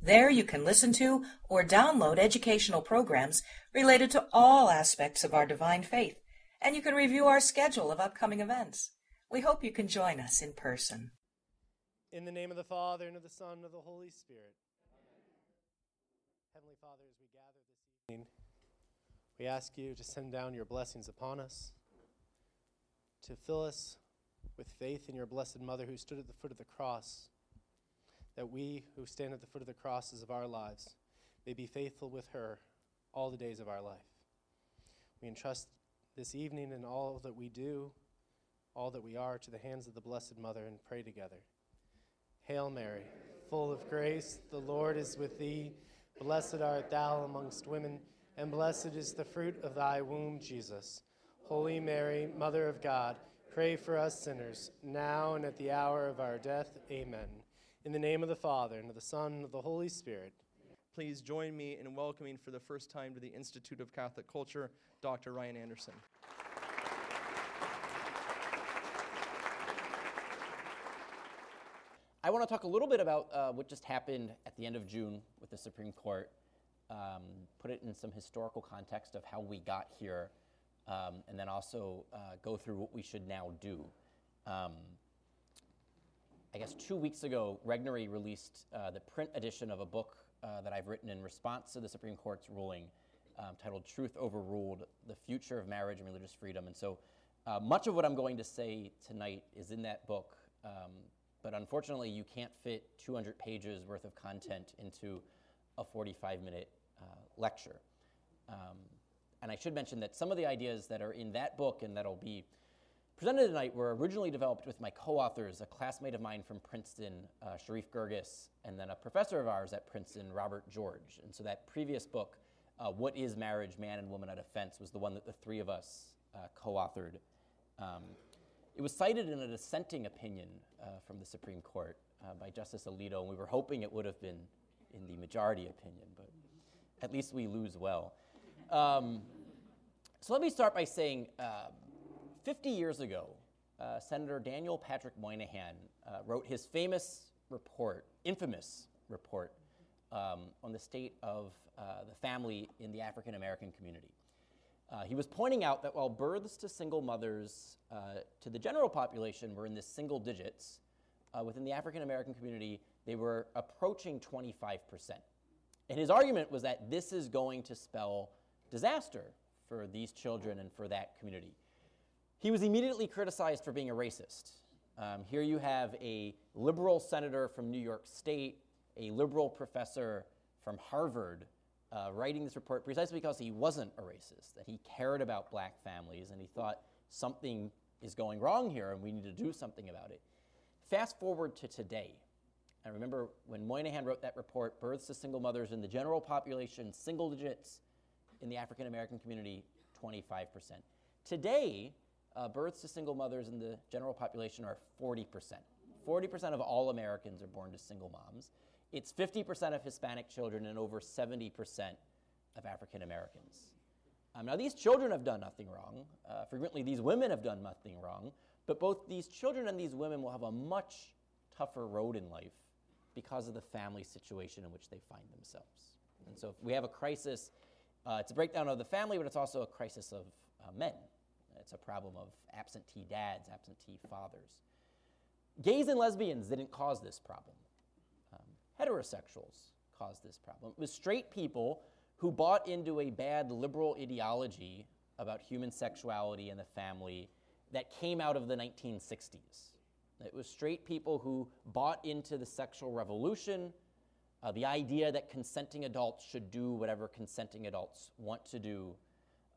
There you can listen to or download educational programs related to all aspects of our divine faith, and you can review our schedule of upcoming events. We hope you can join us in person. In the name of the Father, and of the Son, and of the Holy Spirit. Heavenly Father, as we gather this evening, we ask you to send down your blessings upon us, to fill us with faith in your Blessed Mother who stood at the foot of the cross that we who stand at the foot of the crosses of our lives may be faithful with her all the days of our life. We entrust this evening and all that we do, all that we are, to the hands of the Blessed Mother and pray together. Hail Mary, full of grace, the Lord is with thee. Blessed art thou amongst women, and blessed is the fruit of thy womb, Jesus. Holy Mary, Mother of God, pray for us sinners, now and at the hour of our death. Amen. In the name of the Father, and of the Son, and of the Holy Spirit. Please join me in welcoming for the first time to the Institute of Catholic Culture, Dr. Ryan Anderson. I want to talk a little bit about uh, what just happened at the end of June with the Supreme Court, um, put it in some historical context of how we got here, um, and then also uh, go through what we should now do. Um, I guess two weeks ago, Regnery released uh, the print edition of a book uh, that I've written in response to the Supreme Court's ruling um, titled Truth Overruled The Future of Marriage and Religious Freedom. And so uh, much of what I'm going to say tonight is in that book, um, but unfortunately, you can't fit 200 pages worth of content into a 45 minute uh, lecture. Um, and I should mention that some of the ideas that are in that book and that'll be presented tonight were originally developed with my co-authors, a classmate of mine from Princeton, uh, Sherif Girgis, and then a professor of ours at Princeton, Robert George. And so that previous book, uh, What is Marriage, Man and Woman A Defense, was the one that the three of us uh, co-authored. Um, it was cited in a dissenting opinion uh, from the Supreme Court uh, by Justice Alito, and we were hoping it would have been in the majority opinion, but at least we lose well. Um, so let me start by saying, um, 50 years ago, uh, Senator Daniel Patrick Moynihan uh, wrote his famous report, infamous report, um, on the state of uh, the family in the African American community. Uh, he was pointing out that while births to single mothers uh, to the general population were in the single digits, uh, within the African American community, they were approaching 25%. And his argument was that this is going to spell disaster for these children and for that community. He was immediately criticized for being a racist. Um, here you have a liberal senator from New York State, a liberal professor from Harvard, uh, writing this report precisely because he wasn't a racist, that he cared about black families, and he thought something is going wrong here and we need to do something about it. Fast forward to today. I remember when Moynihan wrote that report, births to single mothers in the general population, single digits, in the African American community, 25%. Today, uh, births to single mothers in the general population are 40%. 40% of all Americans are born to single moms. It's 50% of Hispanic children and over 70% of African Americans. Um, now, these children have done nothing wrong. Uh, frequently, these women have done nothing wrong. But both these children and these women will have a much tougher road in life because of the family situation in which they find themselves. And so, if we have a crisis, uh, it's a breakdown of the family, but it's also a crisis of uh, men. It's a problem of absentee dads, absentee fathers. Gays and lesbians didn't cause this problem. Um, heterosexuals caused this problem. It was straight people who bought into a bad liberal ideology about human sexuality and the family that came out of the 1960s. It was straight people who bought into the sexual revolution, uh, the idea that consenting adults should do whatever consenting adults want to do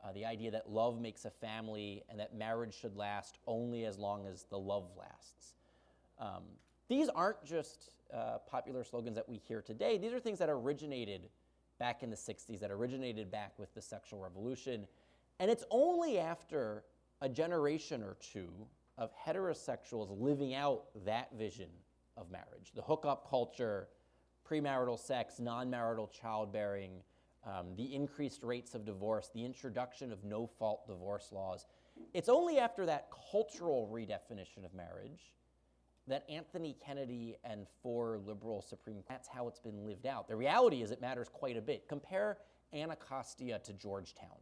uh, the idea that love makes a family and that marriage should last only as long as the love lasts. Um, these aren't just uh, popular slogans that we hear today. These are things that originated back in the 60s, that originated back with the sexual revolution. And it's only after a generation or two of heterosexuals living out that vision of marriage the hookup culture, premarital sex, non marital childbearing, um, the increased rates of divorce, the introduction of no fault divorce laws. It's only after that cultural redefinition of marriage that Anthony Kennedy and four liberal Supreme that's how it's been lived out. The reality is it matters quite a bit. Compare Anacostia to Georgetown.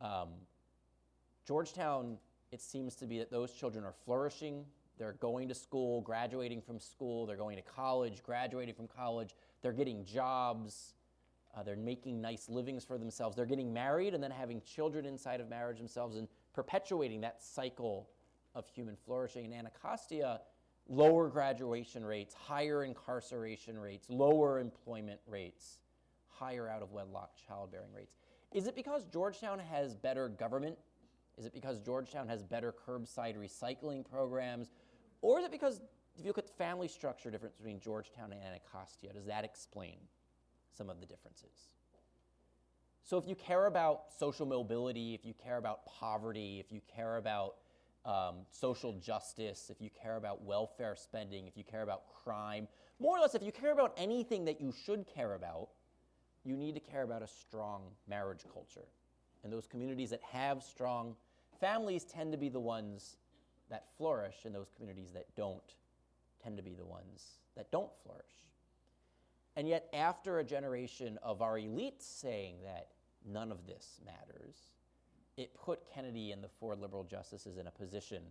Um, Georgetown, it seems to be that those children are flourishing. They're going to school, graduating from school, they're going to college, graduating from college, they're getting jobs, uh, they're making nice livings for themselves, they're getting married and then having children inside of marriage themselves and perpetuating that cycle of human flourishing. In Anacostia, lower graduation rates, higher incarceration rates, lower employment rates, higher out of wedlock childbearing rates. Is it because Georgetown has better government? Is it because Georgetown has better curbside recycling programs? Or is it because, if you look at the family structure difference between Georgetown and Anacostia, does that explain some of the differences? So, if you care about social mobility, if you care about poverty, if you care about um, social justice, if you care about welfare spending, if you care about crime, more or less, if you care about anything that you should care about, you need to care about a strong marriage culture. And those communities that have strong families tend to be the ones that flourish, and those communities that don't tend to be the ones that don't flourish. And yet, after a generation of our elites saying that none of this matters, it put Kennedy and the four liberal justices in a position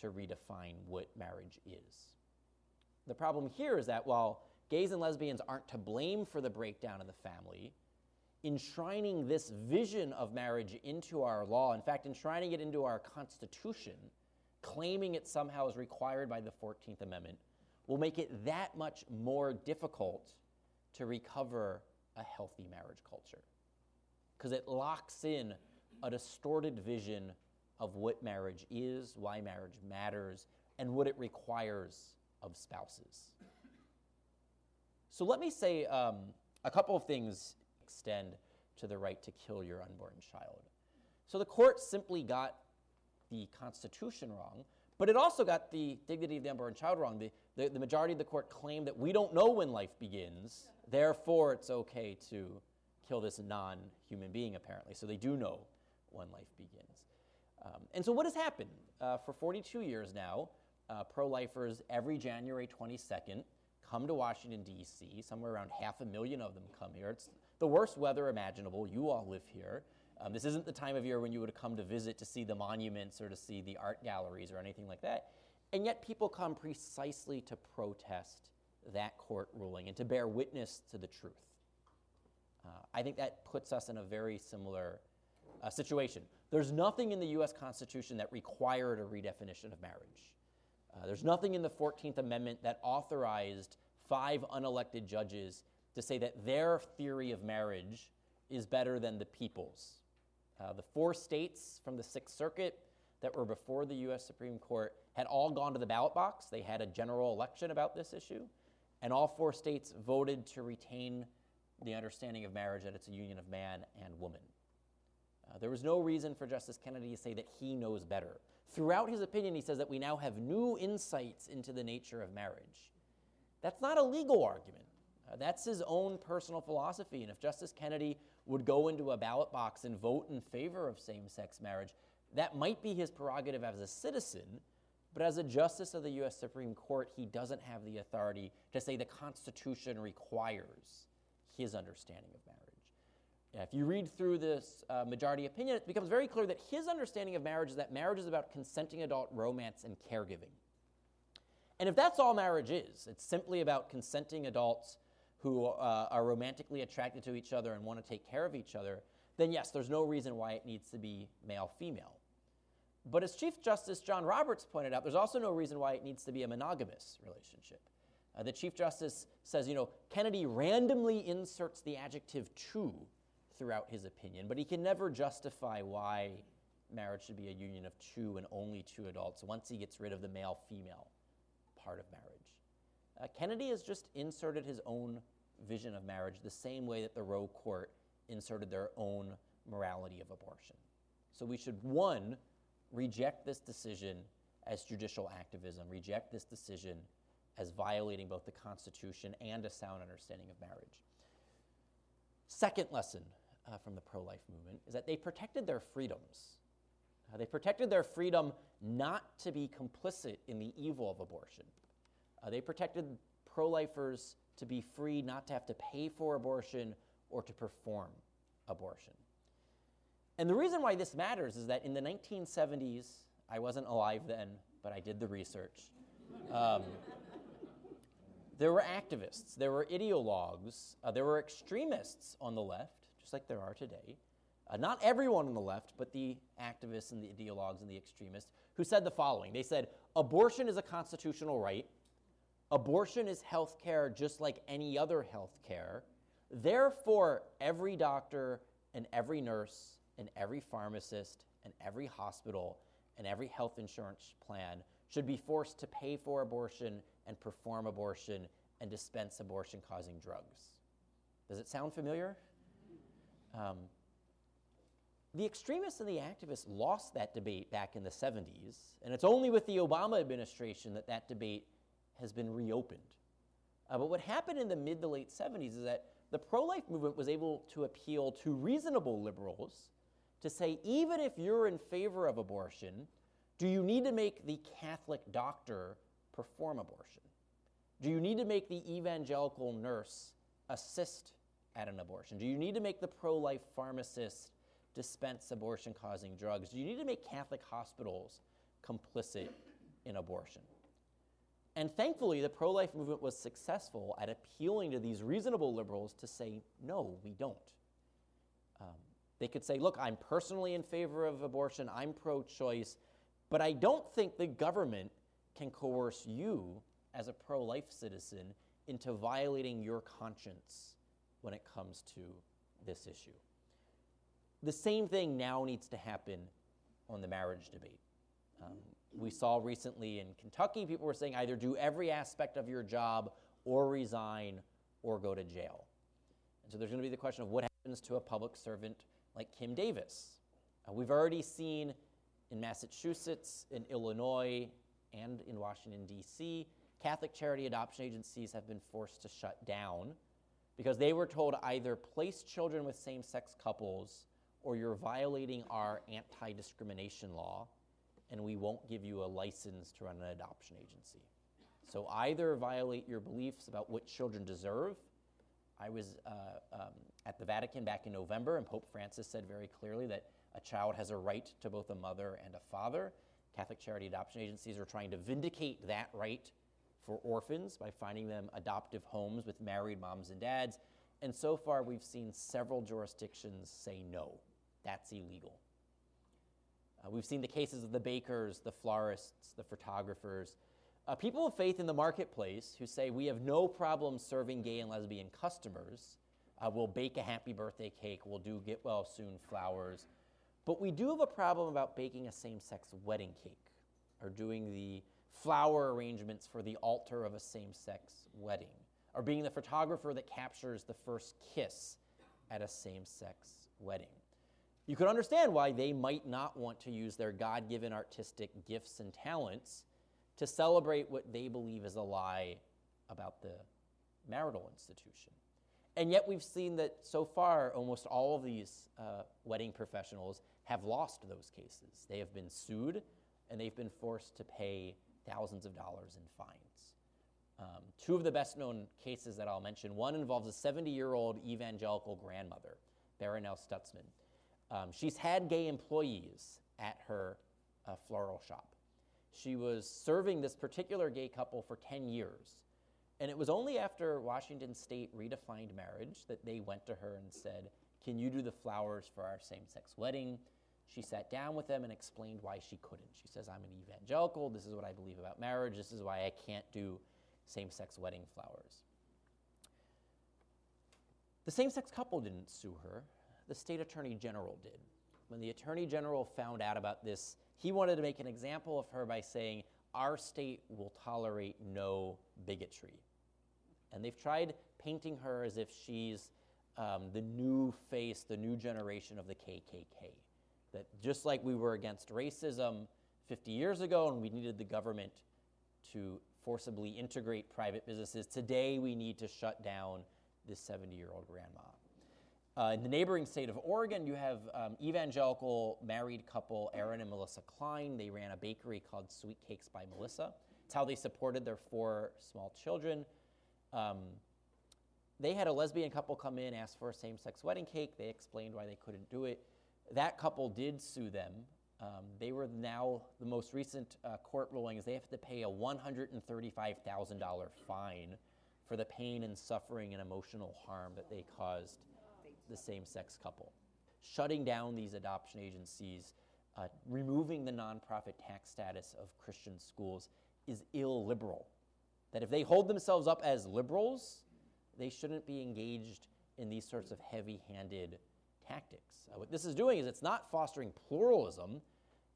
to redefine what marriage is. The problem here is that while gays and lesbians aren't to blame for the breakdown of the family, enshrining this vision of marriage into our law, in fact, enshrining it into our Constitution, claiming it somehow is required by the 14th Amendment, will make it that much more difficult to recover a healthy marriage culture. Because it locks in a distorted vision of what marriage is, why marriage matters, and what it requires of spouses. So let me say um, a couple of things extend to the right to kill your unborn child. So the court simply got the Constitution wrong, but it also got the dignity of the unborn child wrong. The, the, the majority of the court claimed that we don't know when life begins, therefore it's okay to kill this non human being, apparently. So they do know when life begins. Um, and so, what has happened? Uh, for 42 years now, uh, pro lifers every January 22nd come to Washington, D.C. Somewhere around half a million of them come here. It's the worst weather imaginable. You all live here. Um, this isn't the time of year when you would come to visit to see the monuments or to see the art galleries or anything like that. And yet, people come precisely to protest that court ruling and to bear witness to the truth. Uh, I think that puts us in a very similar uh, situation. There's nothing in the US Constitution that required a redefinition of marriage. Uh, there's nothing in the 14th Amendment that authorized five unelected judges to say that their theory of marriage is better than the people's. Uh, the four states from the Sixth Circuit that were before the US Supreme Court had all gone to the ballot box. They had a general election about this issue, and all four states voted to retain the understanding of marriage that it's a union of man and woman. Uh, there was no reason for Justice Kennedy to say that he knows better. Throughout his opinion, he says that we now have new insights into the nature of marriage. That's not a legal argument. Uh, that's his own personal philosophy. And if Justice Kennedy would go into a ballot box and vote in favor of same sex marriage, that might be his prerogative as a citizen. But as a justice of the U.S. Supreme Court, he doesn't have the authority to say the Constitution requires his understanding of marriage. If you read through this uh, majority opinion, it becomes very clear that his understanding of marriage is that marriage is about consenting adult romance and caregiving. And if that's all marriage is, it's simply about consenting adults who uh, are romantically attracted to each other and want to take care of each other, then yes, there's no reason why it needs to be male female. But as Chief Justice John Roberts pointed out, there's also no reason why it needs to be a monogamous relationship. Uh, the Chief Justice says, you know, Kennedy randomly inserts the adjective two throughout his opinion, but he can never justify why marriage should be a union of two and only two adults once he gets rid of the male female part of marriage. Uh, Kennedy has just inserted his own vision of marriage the same way that the Roe Court inserted their own morality of abortion. So we should, one, reject this decision as judicial activism, reject this decision as violating both the Constitution and a sound understanding of marriage. Second lesson uh, from the pro life movement is that they protected their freedoms. Uh, they protected their freedom not to be complicit in the evil of abortion. Uh, they protected pro lifers to be free not to have to pay for abortion or to perform abortion. And the reason why this matters is that in the 1970s, I wasn't alive then, but I did the research. Um, there were activists, there were ideologues, uh, there were extremists on the left, just like there are today. Uh, not everyone on the left, but the activists and the ideologues and the extremists, who said the following They said, abortion is a constitutional right. Abortion is health care just like any other health care. Therefore, every doctor and every nurse and every pharmacist and every hospital and every health insurance plan should be forced to pay for abortion and perform abortion and dispense abortion causing drugs. Does it sound familiar? Um, the extremists and the activists lost that debate back in the 70s, and it's only with the Obama administration that that debate has been reopened. Uh, but what happened in the mid to late 70s is that the pro life movement was able to appeal to reasonable liberals to say, even if you're in favor of abortion, do you need to make the Catholic doctor perform abortion? Do you need to make the evangelical nurse assist at an abortion? Do you need to make the pro life pharmacist dispense abortion causing drugs? Do you need to make Catholic hospitals complicit in abortion? And thankfully, the pro life movement was successful at appealing to these reasonable liberals to say, no, we don't. Um, they could say, look, I'm personally in favor of abortion, I'm pro choice, but I don't think the government can coerce you as a pro life citizen into violating your conscience when it comes to this issue. The same thing now needs to happen on the marriage debate. Um, we saw recently in Kentucky, people were saying either do every aspect of your job or resign or go to jail. And so there's going to be the question of what happens to a public servant like Kim Davis. Uh, we've already seen in Massachusetts, in Illinois, and in Washington, D.C., Catholic charity adoption agencies have been forced to shut down because they were told either place children with same sex couples or you're violating our anti discrimination law and we won't give you a license to run an adoption agency. So either violate your beliefs about what children deserve. I was uh, um, at the Vatican back in November, and Pope Francis said very clearly that a child has a right to both a mother and a father. Catholic charity adoption agencies are trying to vindicate that right for orphans by finding them adoptive homes with married moms and dads. And so far, we've seen several jurisdictions say no, that's illegal. Uh, we've seen the cases of the bakers, the florists, the photographers, uh, people of faith in the marketplace who say we have no problem serving gay and lesbian customers. Uh, we'll bake a happy birthday cake, we'll do get well soon flowers. But we do have a problem about baking a same sex wedding cake or doing the flower arrangements for the altar of a same sex wedding or being the photographer that captures the first kiss at a same sex wedding. You can understand why they might not want to use their God given artistic gifts and talents to celebrate what they believe is a lie about the marital institution. And yet, we've seen that so far, almost all of these uh, wedding professionals have lost those cases. They have been sued and they've been forced to pay thousands of dollars in fines. Um, two of the best known cases that I'll mention one involves a 70 year old evangelical grandmother, Barronelle Stutzman. Um, she's had gay employees at her uh, floral shop. She was serving this particular gay couple for 10 years. And it was only after Washington State redefined marriage that they went to her and said, Can you do the flowers for our same sex wedding? She sat down with them and explained why she couldn't. She says, I'm an evangelical. This is what I believe about marriage. This is why I can't do same sex wedding flowers. The same sex couple didn't sue her, the state attorney general did. When the attorney general found out about this, he wanted to make an example of her by saying, Our state will tolerate no bigotry. And they've tried painting her as if she's um, the new face, the new generation of the KKK. That just like we were against racism 50 years ago and we needed the government to forcibly integrate private businesses, today we need to shut down this 70 year old grandma. Uh, in the neighboring state of Oregon, you have um, evangelical married couple Aaron and Melissa Klein. They ran a bakery called Sweet Cakes by Melissa. It's how they supported their four small children. Um, they had a lesbian couple come in, ask for a same sex wedding cake. They explained why they couldn't do it. That couple did sue them. Um, they were now, the most recent uh, court ruling is they have to pay a $135,000 fine for the pain and suffering and emotional harm that they caused the same sex couple. Shutting down these adoption agencies, uh, removing the nonprofit tax status of Christian schools is illiberal. That if they hold themselves up as liberals, they shouldn't be engaged in these sorts of heavy handed tactics. Uh, what this is doing is it's not fostering pluralism,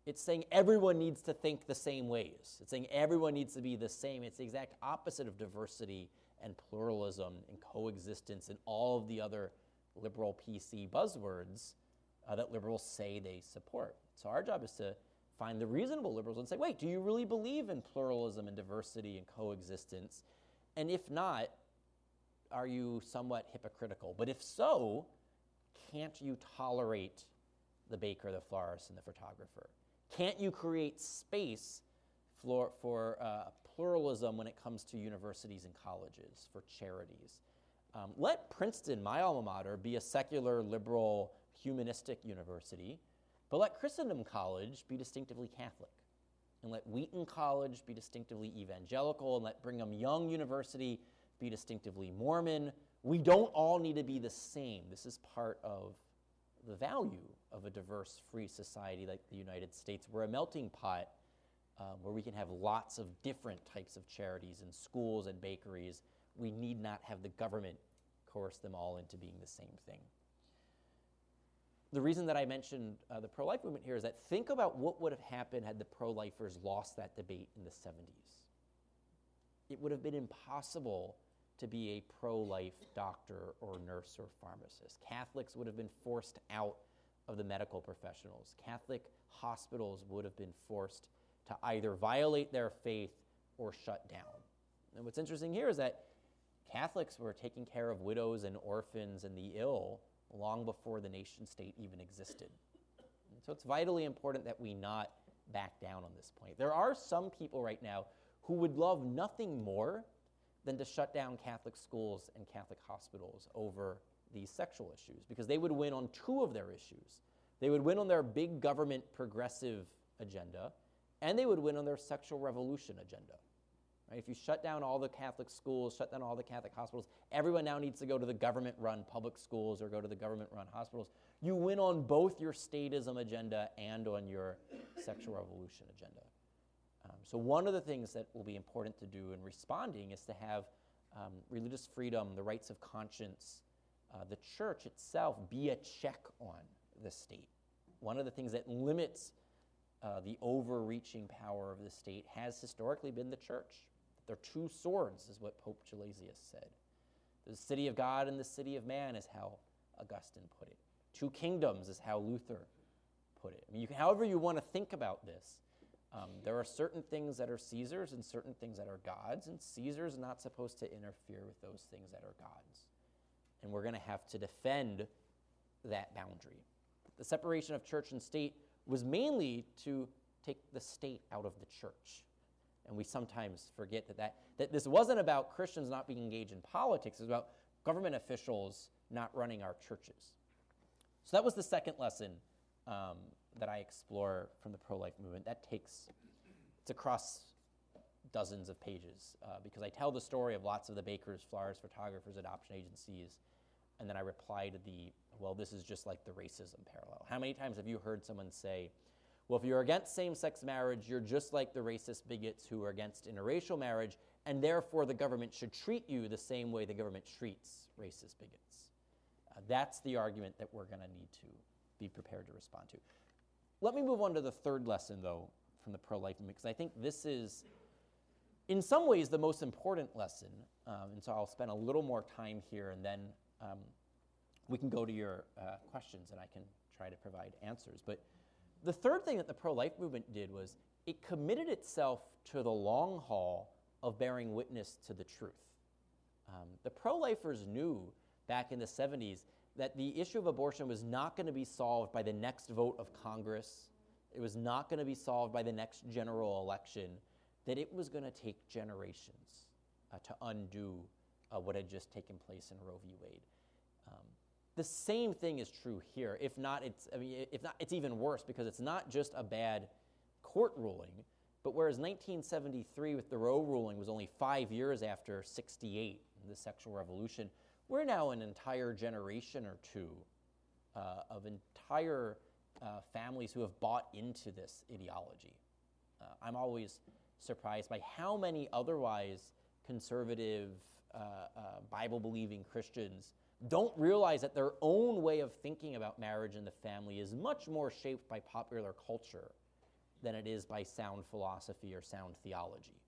it's saying everyone needs to think the same ways. It's saying everyone needs to be the same. It's the exact opposite of diversity and pluralism and coexistence and all of the other liberal PC buzzwords uh, that liberals say they support. So our job is to find the reasonable liberals and say, wait, do you really believe in pluralism and diversity and coexistence? And if not, are you somewhat hypocritical? But if so, can't you tolerate the baker, the florist, and the photographer? Can't you create space for, for uh, pluralism when it comes to universities and colleges, for charities? Um, let Princeton, my alma mater, be a secular, liberal, humanistic university, but let Christendom College be distinctively Catholic. And let Wheaton College be distinctively evangelical, and let Brigham Young University be distinctively Mormon. We don't all need to be the same. This is part of the value of a diverse, free society like the United States. We're a melting pot um, where we can have lots of different types of charities and schools and bakeries. We need not have the government coerce them all into being the same thing. The reason that I mentioned uh, the pro life movement here is that think about what would have happened had the pro lifers lost that debate in the 70s. It would have been impossible to be a pro life doctor or nurse or pharmacist. Catholics would have been forced out of the medical professionals. Catholic hospitals would have been forced to either violate their faith or shut down. And what's interesting here is that Catholics were taking care of widows and orphans and the ill long before the nation state even existed. And so it's vitally important that we not back down on this point. There are some people right now who would love nothing more than to shut down Catholic schools and Catholic hospitals over these sexual issues because they would win on two of their issues. They would win on their big government progressive agenda, and they would win on their sexual revolution agenda. Right? If you shut down all the Catholic schools, shut down all the Catholic hospitals, everyone now needs to go to the government run public schools or go to the government run hospitals. You win on both your statism agenda and on your sexual revolution agenda. Um, so, one of the things that will be important to do in responding is to have um, religious freedom, the rights of conscience, uh, the church itself be a check on the state. One of the things that limits uh, the overreaching power of the state has historically been the church. They're two swords, is what Pope Gelasius said. The city of God and the city of man is how Augustine put it. Two kingdoms is how Luther put it. I mean, you can, however you want to think about this, um, there are certain things that are Caesar's and certain things that are God's, and Caesar's not supposed to interfere with those things that are God's. And we're going to have to defend that boundary. The separation of church and state was mainly to take the state out of the church. And we sometimes forget that, that, that this wasn't about Christians not being engaged in politics, it was about government officials not running our churches. So that was the second lesson um, that I explore from the pro life movement. That takes, it's across dozens of pages uh, because I tell the story of lots of the bakers, florists, photographers, adoption agencies, and then I reply to the, well, this is just like the racism parallel. How many times have you heard someone say, well, if you're against same sex marriage, you're just like the racist bigots who are against interracial marriage, and therefore the government should treat you the same way the government treats racist bigots. Uh, that's the argument that we're going to need to be prepared to respond to. Let me move on to the third lesson, though, from the pro life movement, because I think this is, in some ways, the most important lesson. Um, and so I'll spend a little more time here and then um, we can go to your uh, questions and I can try to provide answers. But the third thing that the pro life movement did was it committed itself to the long haul of bearing witness to the truth. Um, the pro lifers knew back in the 70s that the issue of abortion was not going to be solved by the next vote of Congress, it was not going to be solved by the next general election, that it was going to take generations uh, to undo uh, what had just taken place in Roe v. Wade. The same thing is true here. If not, it's I mean, if not, it's even worse because it's not just a bad court ruling, but whereas 1973 with the Roe ruling was only five years after 68, the sexual revolution, we're now an entire generation or two uh, of entire uh, families who have bought into this ideology. Uh, I'm always surprised by how many otherwise conservative, uh, uh, Bible believing Christians don't realize that their own way of thinking about marriage and the family is much more shaped by popular culture than it is by sound philosophy or sound theology.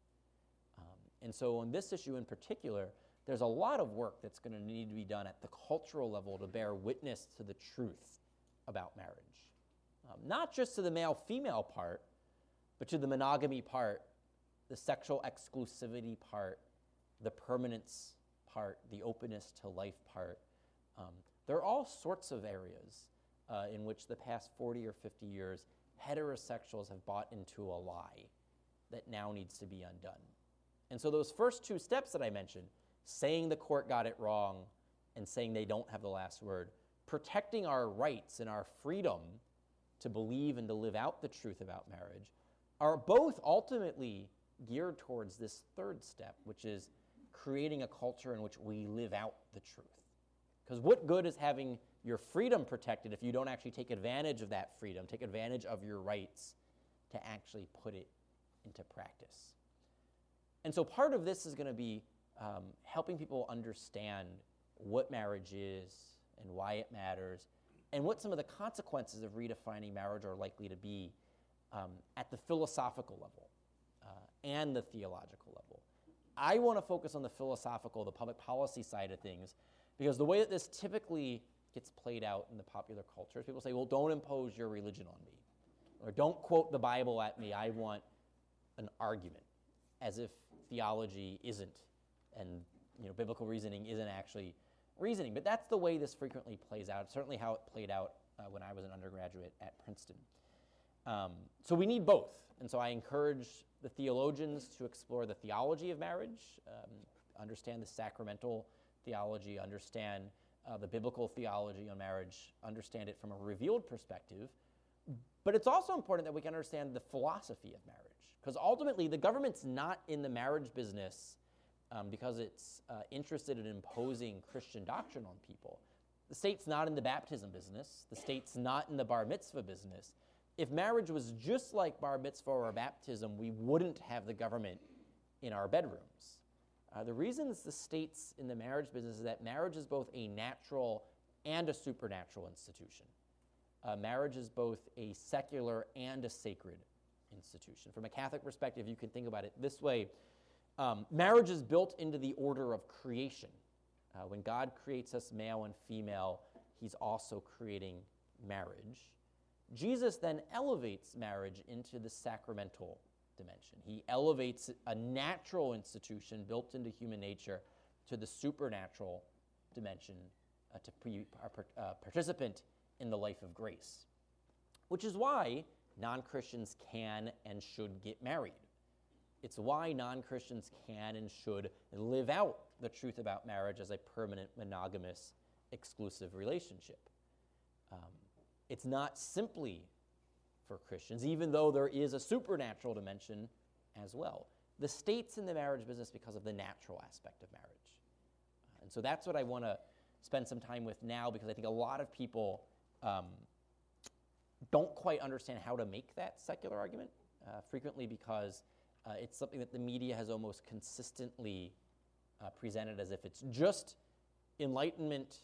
Um, and so, on this issue in particular, there's a lot of work that's going to need to be done at the cultural level to bear witness to the truth about marriage. Um, not just to the male female part, but to the monogamy part, the sexual exclusivity part, the permanence part, the openness to life part. Um, there are all sorts of areas uh, in which the past 40 or 50 years, heterosexuals have bought into a lie that now needs to be undone. And so, those first two steps that I mentioned, saying the court got it wrong and saying they don't have the last word, protecting our rights and our freedom to believe and to live out the truth about marriage, are both ultimately geared towards this third step, which is creating a culture in which we live out the truth. Because what good is having your freedom protected if you don't actually take advantage of that freedom, take advantage of your rights to actually put it into practice? And so part of this is going to be um, helping people understand what marriage is and why it matters, and what some of the consequences of redefining marriage are likely to be um, at the philosophical level uh, and the theological level. I want to focus on the philosophical, the public policy side of things, because the way that this typically gets played out in the popular culture is people say, well, don't impose your religion on me, or don't quote the Bible at me. I want an argument, as if theology isn't, and you know, biblical reasoning isn't actually reasoning. But that's the way this frequently plays out. It's certainly how it played out uh, when I was an undergraduate at Princeton. Um, so we need both. And so I encourage the theologians to explore the theology of marriage, um, understand the sacramental theology, understand uh, the biblical theology on marriage, understand it from a revealed perspective. But it's also important that we can understand the philosophy of marriage. Because ultimately, the government's not in the marriage business um, because it's uh, interested in imposing Christian doctrine on people. The state's not in the baptism business, the state's not in the bar mitzvah business if marriage was just like bar mitzvah or baptism, we wouldn't have the government in our bedrooms. Uh, the reasons the state's in the marriage business is that marriage is both a natural and a supernatural institution. Uh, marriage is both a secular and a sacred institution. From a Catholic perspective, you can think about it this way um, marriage is built into the order of creation. Uh, when God creates us male and female, He's also creating marriage. Jesus then elevates marriage into the sacramental dimension. He elevates a natural institution built into human nature to the supernatural dimension uh, to be a uh, participant in the life of grace. Which is why non Christians can and should get married. It's why non Christians can and should live out the truth about marriage as a permanent, monogamous, exclusive relationship. Um, it's not simply for Christians, even though there is a supernatural dimension as well. The state's in the marriage business because of the natural aspect of marriage. And so that's what I want to spend some time with now because I think a lot of people um, don't quite understand how to make that secular argument, uh, frequently because uh, it's something that the media has almost consistently uh, presented as if it's just enlightenment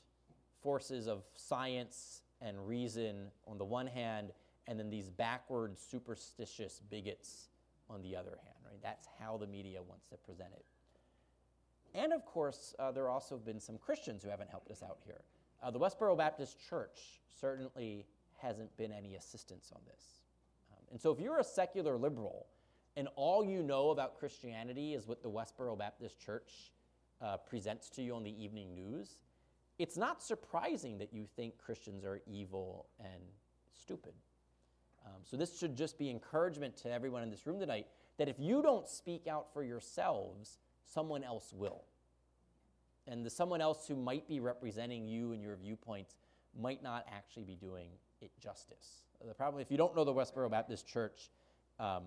forces of science and reason on the one hand, and then these backward, superstitious bigots on the other hand, right? That's how the media wants to present it. And of course, uh, there also have been some Christians who haven't helped us out here. Uh, the Westboro Baptist Church certainly hasn't been any assistance on this. Um, and so if you're a secular liberal and all you know about Christianity is what the Westboro Baptist Church uh, presents to you on the evening news, it's not surprising that you think Christians are evil and stupid. Um, so, this should just be encouragement to everyone in this room tonight that if you don't speak out for yourselves, someone else will. And the someone else who might be representing you and your viewpoints might not actually be doing it justice. The problem, if you don't know the Westboro Baptist Church, um,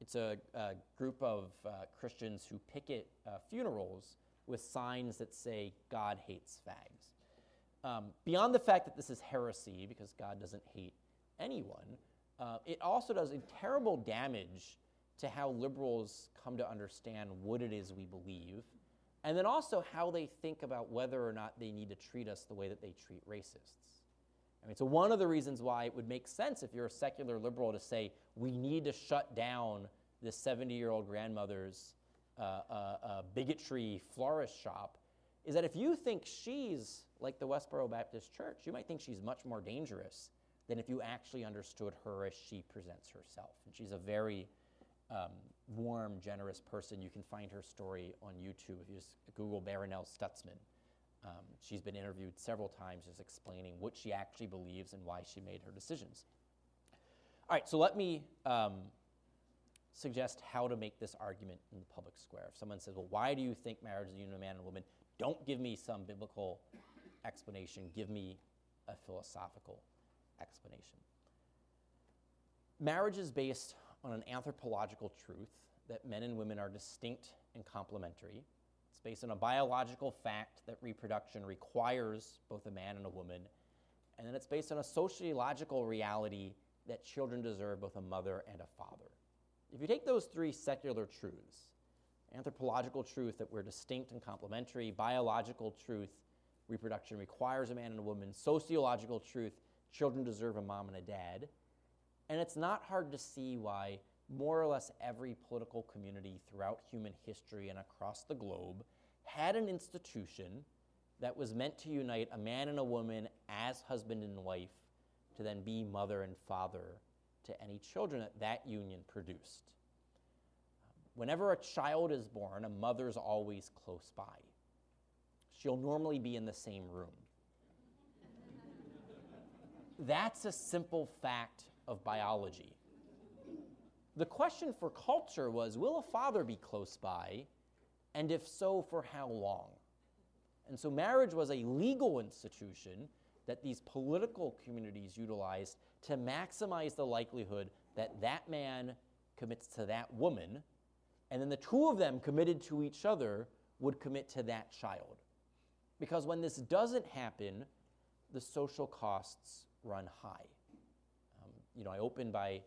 it's a, a, group of uh, Christians who picket uh, funerals with signs that say, God hates fags. Um, beyond the fact that this is heresy, because God doesn't hate anyone, uh, it also does terrible damage to how liberals come to understand what it is we believe, and then also how they think about whether or not they need to treat us the way that they treat racists. I mean, so one of the reasons why it would make sense if you're a secular liberal to say we need to shut down this 70-year-old grandmother's uh, uh, uh, bigotry florist shop is that if you think she's like the Westboro Baptist Church, you might think she's much more dangerous than if you actually understood her as she presents herself. And she's a very um, warm, generous person. You can find her story on YouTube if you just Google Barronelle Stutzman. Um, she's been interviewed several times just explaining what she actually believes and why she made her decisions. All right, so let me um, suggest how to make this argument in the public square. If someone says, well, why do you think marriage is a union of man and a woman? Don't give me some biblical explanation, give me a philosophical explanation. Marriage is based on an anthropological truth that men and women are distinct and complementary. It's based on a biological fact that reproduction requires both a man and a woman. And then it's based on a sociological reality that children deserve both a mother and a father. If you take those three secular truths, anthropological truth that we're distinct and complementary, biological truth, reproduction requires a man and a woman, sociological truth, children deserve a mom and a dad. And it's not hard to see why more or less every political community throughout human history and across the globe had an institution that was meant to unite a man and a woman as husband and wife to then be mother and father to any children that that union produced. Whenever a child is born, a mother's always close by. She'll normally be in the same room. That's a simple fact of biology. The question for culture was will a father be close by? And if so, for how long? And so marriage was a legal institution that these political communities utilized to maximize the likelihood that that man commits to that woman, and then the two of them committed to each other would commit to that child. Because when this doesn't happen, the social costs run high. Um, you know, I opened by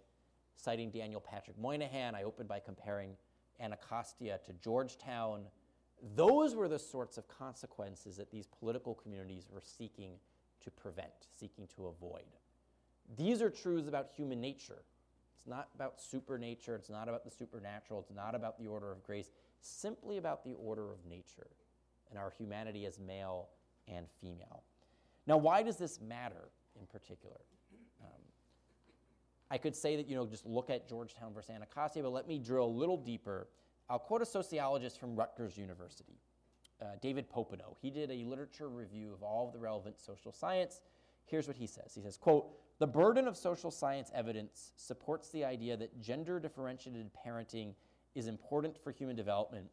citing Daniel Patrick Moynihan. I opened by comparing Anacostia to Georgetown. Those were the sorts of consequences that these political communities were seeking to prevent, seeking to avoid. These are truths about human nature. It's not about supernature, it's not about the supernatural, it's not about the order of grace, simply about the order of nature and our humanity as male and female. Now, why does this matter in particular? Um, I could say that, you know, just look at Georgetown versus Anacostia, but let me drill a little deeper. I'll quote a sociologist from Rutgers University, uh, David Popenoe. He did a literature review of all of the relevant social science. Here's what he says. He says, quote, the burden of social science evidence supports the idea that gender differentiated parenting is important for human development,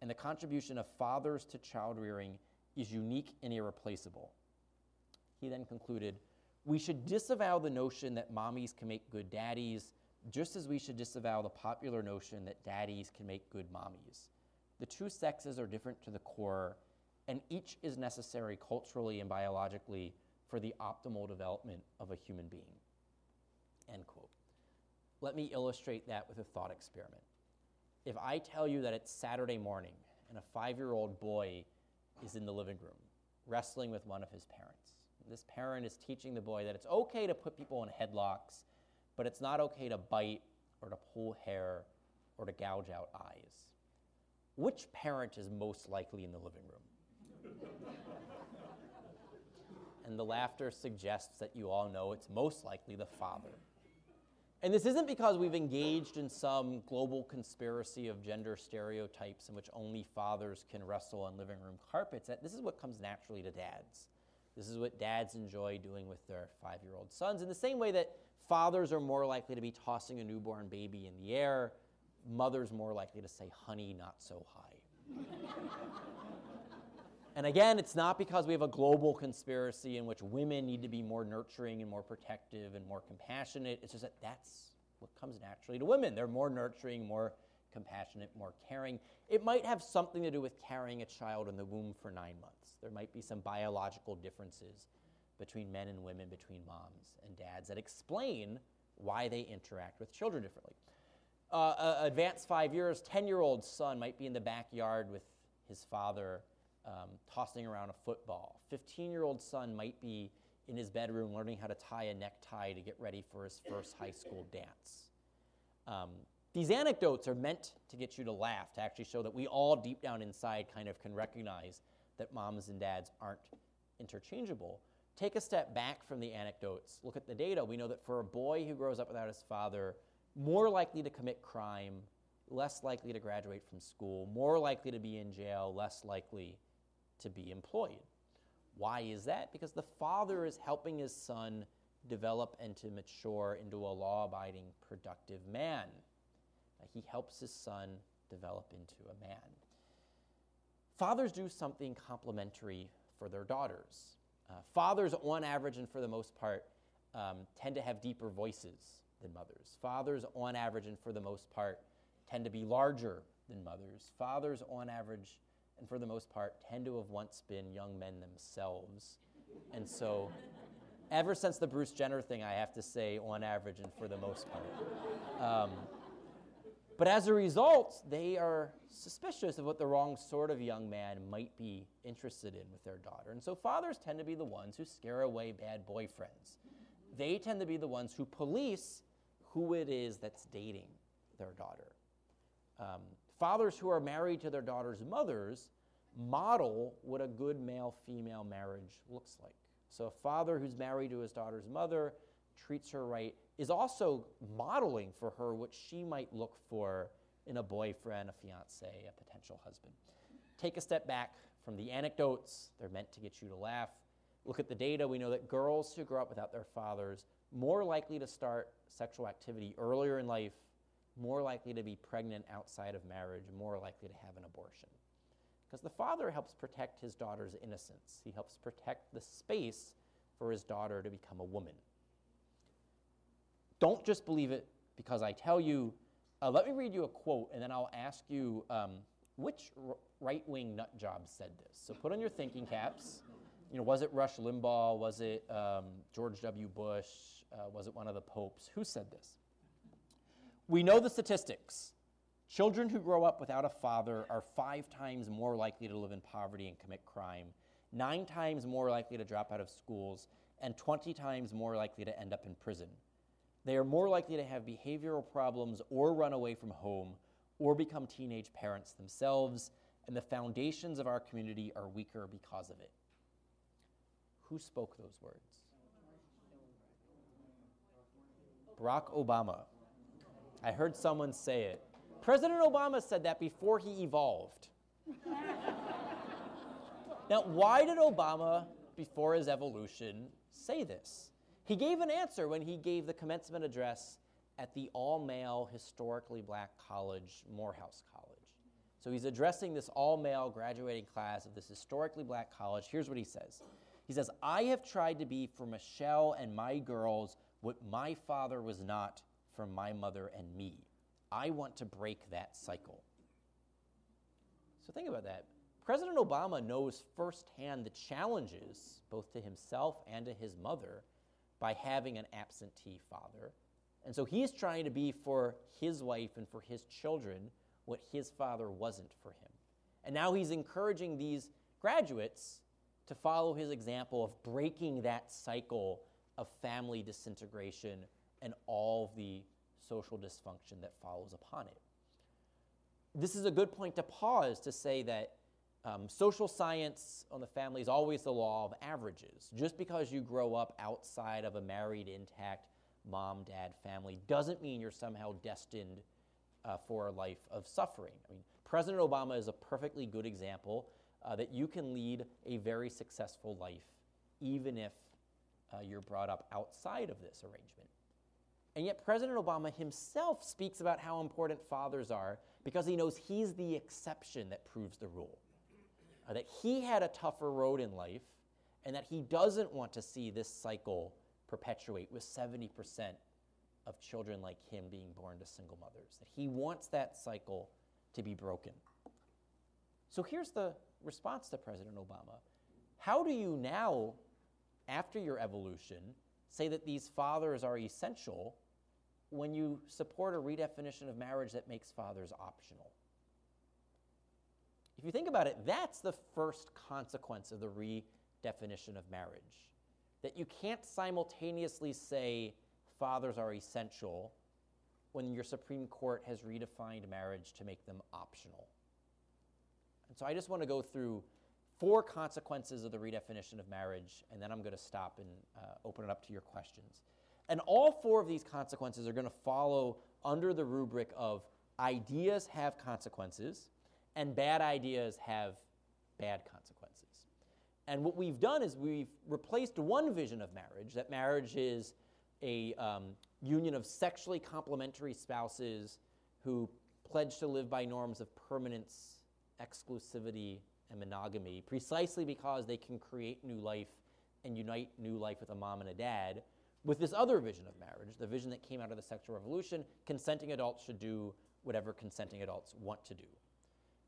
and the contribution of fathers to child rearing is unique and irreplaceable. He then concluded We should disavow the notion that mommies can make good daddies, just as we should disavow the popular notion that daddies can make good mommies. The two sexes are different to the core, and each is necessary culturally and biologically for the optimal development of a human being. End quote. Let me illustrate that with a thought experiment. If I tell you that it's Saturday morning and a five year old boy is in the living room wrestling with one of his parents, this parent is teaching the boy that it's okay to put people in headlocks, but it's not okay to bite or to pull hair or to gouge out eyes. Which parent is most likely in the living room? And the laughter suggests that you all know it's most likely the father. And this isn't because we've engaged in some global conspiracy of gender stereotypes in which only fathers can wrestle on living room carpets. This is what comes naturally to dads. This is what dads enjoy doing with their five year old sons. In the same way that fathers are more likely to be tossing a newborn baby in the air, mothers more likely to say, honey, not so high. and again, it's not because we have a global conspiracy in which women need to be more nurturing and more protective and more compassionate. It's just that that's what comes naturally to women. They're more nurturing, more compassionate, more caring. It might have something to do with carrying a child in the womb for nine months. There might be some biological differences between men and women, between moms and dads, that explain why they interact with children differently. Uh, advanced five years, 10 year old son might be in the backyard with his father um, tossing around a football. 15 year old son might be in his bedroom learning how to tie a necktie to get ready for his first high school dance. Um, these anecdotes are meant to get you to laugh, to actually show that we all deep down inside kind of can recognize that moms and dads aren't interchangeable. Take a step back from the anecdotes, look at the data. We know that for a boy who grows up without his father, more likely to commit crime, less likely to graduate from school, more likely to be in jail, less likely to be employed. Why is that? Because the father is helping his son develop and to mature into a law abiding, productive man. He helps his son develop into a man fathers do something complementary for their daughters. Uh, fathers, on average and for the most part, um, tend to have deeper voices than mothers. Fathers, on average and for the most part, tend to be larger than mothers. Fathers, on average and for the most part, tend to have once been young men themselves. And so, ever since the Bruce Jenner thing, I have to say, on average and for the most part. Um, but as a result, they are suspicious of what the wrong sort of young man might be interested in with their daughter. And so fathers tend to be the ones who scare away bad boyfriends. They tend to be the ones who police who it is that's dating their daughter. Um, fathers who are married to their daughter's mothers model what a good male female marriage looks like. So, a father who's married to his daughter's mother treats her right is also modeling for her what she might look for in a boyfriend, a fiance, a potential husband. Take a step back from the anecdotes, they're meant to get you to laugh. Look at the data. We know that girls who grow up without their fathers more likely to start sexual activity earlier in life, more likely to be pregnant outside of marriage, more likely to have an abortion. Because the father helps protect his daughter's innocence. He helps protect the space for his daughter to become a woman. Don't just believe it because I tell you. Uh, let me read you a quote, and then I'll ask you um, which r- right-wing nut job said this. So put on your thinking caps. You know, was it Rush Limbaugh? Was it um, George W. Bush? Uh, was it one of the popes? Who said this? We know the statistics. Children who grow up without a father are five times more likely to live in poverty and commit crime, nine times more likely to drop out of schools, and 20 times more likely to end up in prison. They are more likely to have behavioral problems or run away from home or become teenage parents themselves, and the foundations of our community are weaker because of it. Who spoke those words? Barack Obama. I heard someone say it. President Obama said that before he evolved. now, why did Obama, before his evolution, say this? He gave an answer when he gave the commencement address at the all male, historically black college, Morehouse College. So he's addressing this all male graduating class of this historically black college. Here's what he says He says, I have tried to be for Michelle and my girls what my father was not for my mother and me. I want to break that cycle. So think about that. President Obama knows firsthand the challenges, both to himself and to his mother, by having an absentee father. And so he's trying to be for his wife and for his children what his father wasn't for him. And now he's encouraging these graduates to follow his example of breaking that cycle of family disintegration and all the social dysfunction that follows upon it. This is a good point to pause to say that Um, social science on the family is always the law of averages. Just because you grow up outside of a married, intact mom, dad family doesn't mean you're somehow destined uh, for a life of suffering. I mean, President Obama is a perfectly good example uh, that you can lead a very successful life even if uh, you're brought up outside of this arrangement. And yet, President Obama himself speaks about how important fathers are because he knows he's the exception that proves the rule. Uh, that he had a tougher road in life, and that he doesn't want to see this cycle perpetuate with 70% of children like him being born to single mothers. That he wants that cycle to be broken. So here's the response to President Obama How do you now, after your evolution, say that these fathers are essential when you support a redefinition of marriage that makes fathers optional? If you think about it, that's the first consequence of the redefinition of marriage. That you can't simultaneously say fathers are essential when your Supreme Court has redefined marriage to make them optional. And so I just want to go through four consequences of the redefinition of marriage, and then I'm going to stop and uh, open it up to your questions. And all four of these consequences are going to follow under the rubric of ideas have consequences and bad ideas have bad consequences. And what we've done is we've replaced one vision of marriage that marriage is a um, union of sexually complementary spouses who pledge to live by norms of permanence, exclusivity, and monogamy, precisely because they can create new life and unite new life with a mom and a dad with this other vision of marriage, the vision that came out of the sexual revolution, consenting adults should do whatever consenting adults want to do.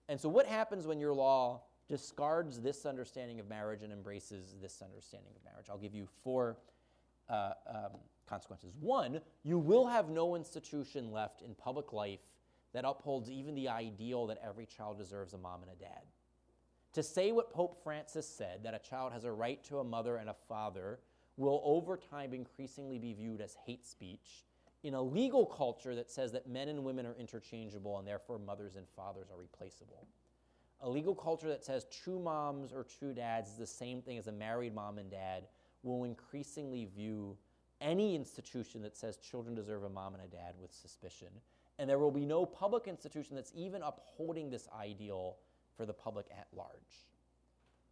And so, what happens when your law discards this understanding of marriage and embraces this understanding of marriage? I'll give you four uh, um, consequences. One, you will have no institution left in public life that upholds even the ideal that every child deserves a mom and a dad. To say what Pope Francis said, that a child has a right to a mother and a father, will over time increasingly be viewed as hate speech in a legal culture that says that men and women are interchangeable and therefore mothers and fathers are replaceable. A legal culture that says true moms or true dads is the same thing as a married mom and dad will increasingly view any institution that says children deserve a mom and a dad with suspicion. And there will be no public institution that's even upholding this ideal for the public at large.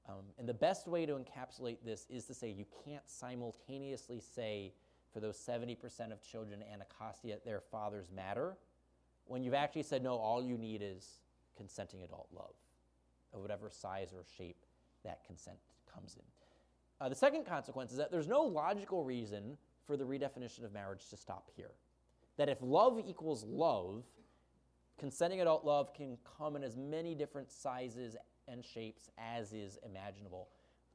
Um, and the best way to encapsulate this is to say you can't simultaneously say for those 70% of children Anacostia their fathers matter when you've actually said, no, all you need is consenting adult love of whatever size or shape that consent comes in. Uh, the second consequence is that there's no logical reason for the redefinition of marriage to stop here. That if love equals love, consenting adult love can come in as many different sizes and shapes as is imaginable.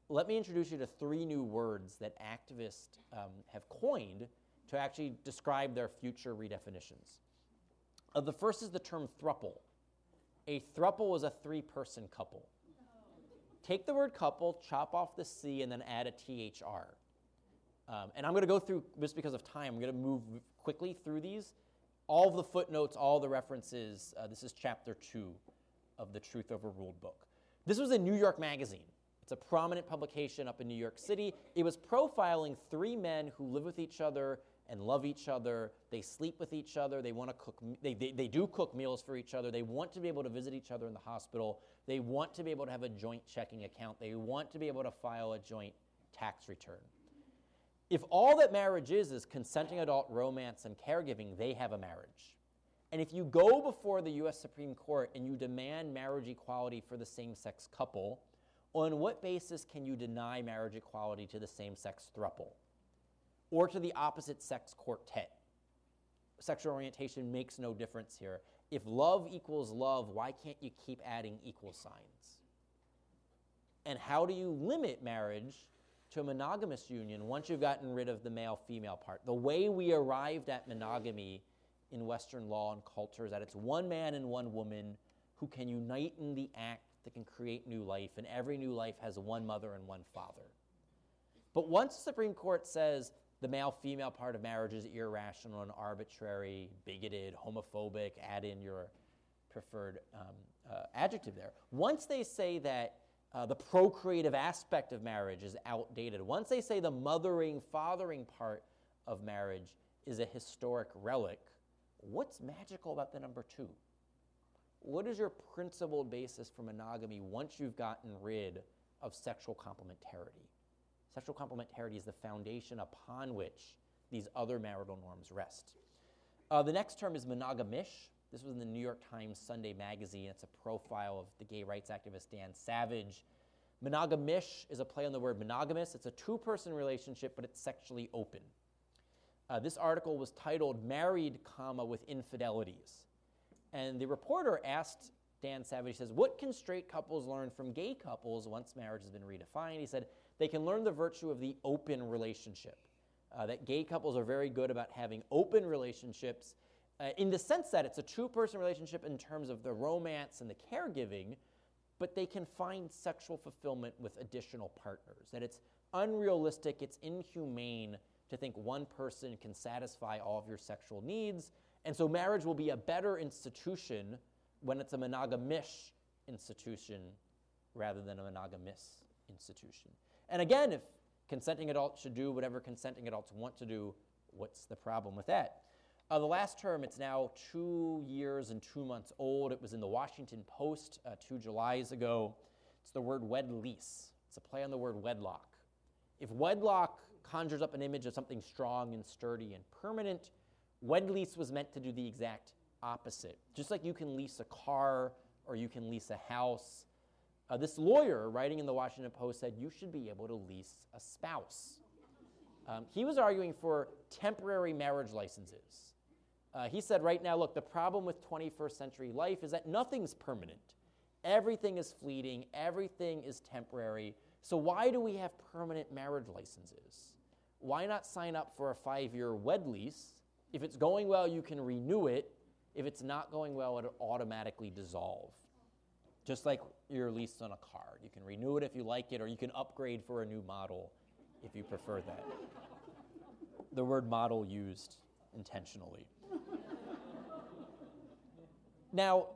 Let me introduce you to three new words that activists um, have coined to actually describe their future redefinitions. Uh, the first is the term thruple. A thruple is a three person couple. Take the word couple, chop off the C, and then add a THR. Um, and I'm going to go through, just because of time, I'm going to move quickly through these. All of the footnotes, all the references. Uh, this is chapter two of the Truth Overruled book. This was in New York Magazine. It's a prominent publication up in New York City. It was profiling three men who live with each other and love each other. They sleep with each other. They want to cook, they, they, they do cook meals for each other. They want to be able to visit each other in the hospital. They want to be able to have a joint checking account. They want to be able to file a joint tax return. If all that marriage is is consenting adult romance and caregiving, they have a marriage. And if you go before the US Supreme Court and you demand marriage equality for the same sex couple, on what basis can you deny marriage equality to the same sex thruple or to the opposite sex quartet? Sexual orientation makes no difference here. If love equals love, why can't you keep adding equal signs? And how do you limit marriage to a monogamous union once you've gotten rid of the male female part? The way we arrived at monogamy in Western law and culture is that it's one man and one woman who can unite in the act that can create new life, and every new life has one mother and one father. But once the Supreme Court says the male female part of marriage is irrational and arbitrary, bigoted, homophobic, add in your preferred um, uh, adjective there. Once they say that uh, the procreative aspect of marriage is outdated, once they say the mothering, fathering part of marriage is a historic relic, what's magical about the number two? What is your principled basis for monogamy once you've gotten rid of sexual complementarity? Sexual complementarity is the foundation upon which these other marital norms rest. Uh, the next term is monogamish. This was in the New York Times Sunday magazine. It's a profile of the gay rights activist Dan Savage. Monogamish is a play on the word monogamous. It's a two person relationship, but it's sexually open. Uh, this article was titled Married, comma, with Infidelities. And the reporter asked Dan Savage, says, What can straight couples learn from gay couples once marriage has been redefined? He said, They can learn the virtue of the open relationship. Uh, that gay couples are very good about having open relationships uh, in the sense that it's a two person relationship in terms of the romance and the caregiving, but they can find sexual fulfillment with additional partners. That it's unrealistic, it's inhumane to think one person can satisfy all of your sexual needs. And so marriage will be a better institution when it's a monogamish institution rather than a monogamous institution. And again, if consenting adults should do whatever consenting adults want to do, what's the problem with that? Uh, the last term, it's now two years and two months old. It was in the Washington Post uh, two Julys ago. It's the word wed lease. It's a play on the word wedlock. If wedlock conjures up an image of something strong and sturdy and permanent. Wed lease was meant to do the exact opposite. Just like you can lease a car or you can lease a house, uh, this lawyer writing in the Washington Post said you should be able to lease a spouse. Um, he was arguing for temporary marriage licenses. Uh, he said, right now, look, the problem with 21st century life is that nothing's permanent. Everything is fleeting, everything is temporary. So, why do we have permanent marriage licenses? Why not sign up for a five year wed lease? If it's going well, you can renew it. If it's not going well, it'll automatically dissolve. Just like your lease on a car. You can renew it if you like it, or you can upgrade for a new model if you prefer that. the word model used intentionally. now,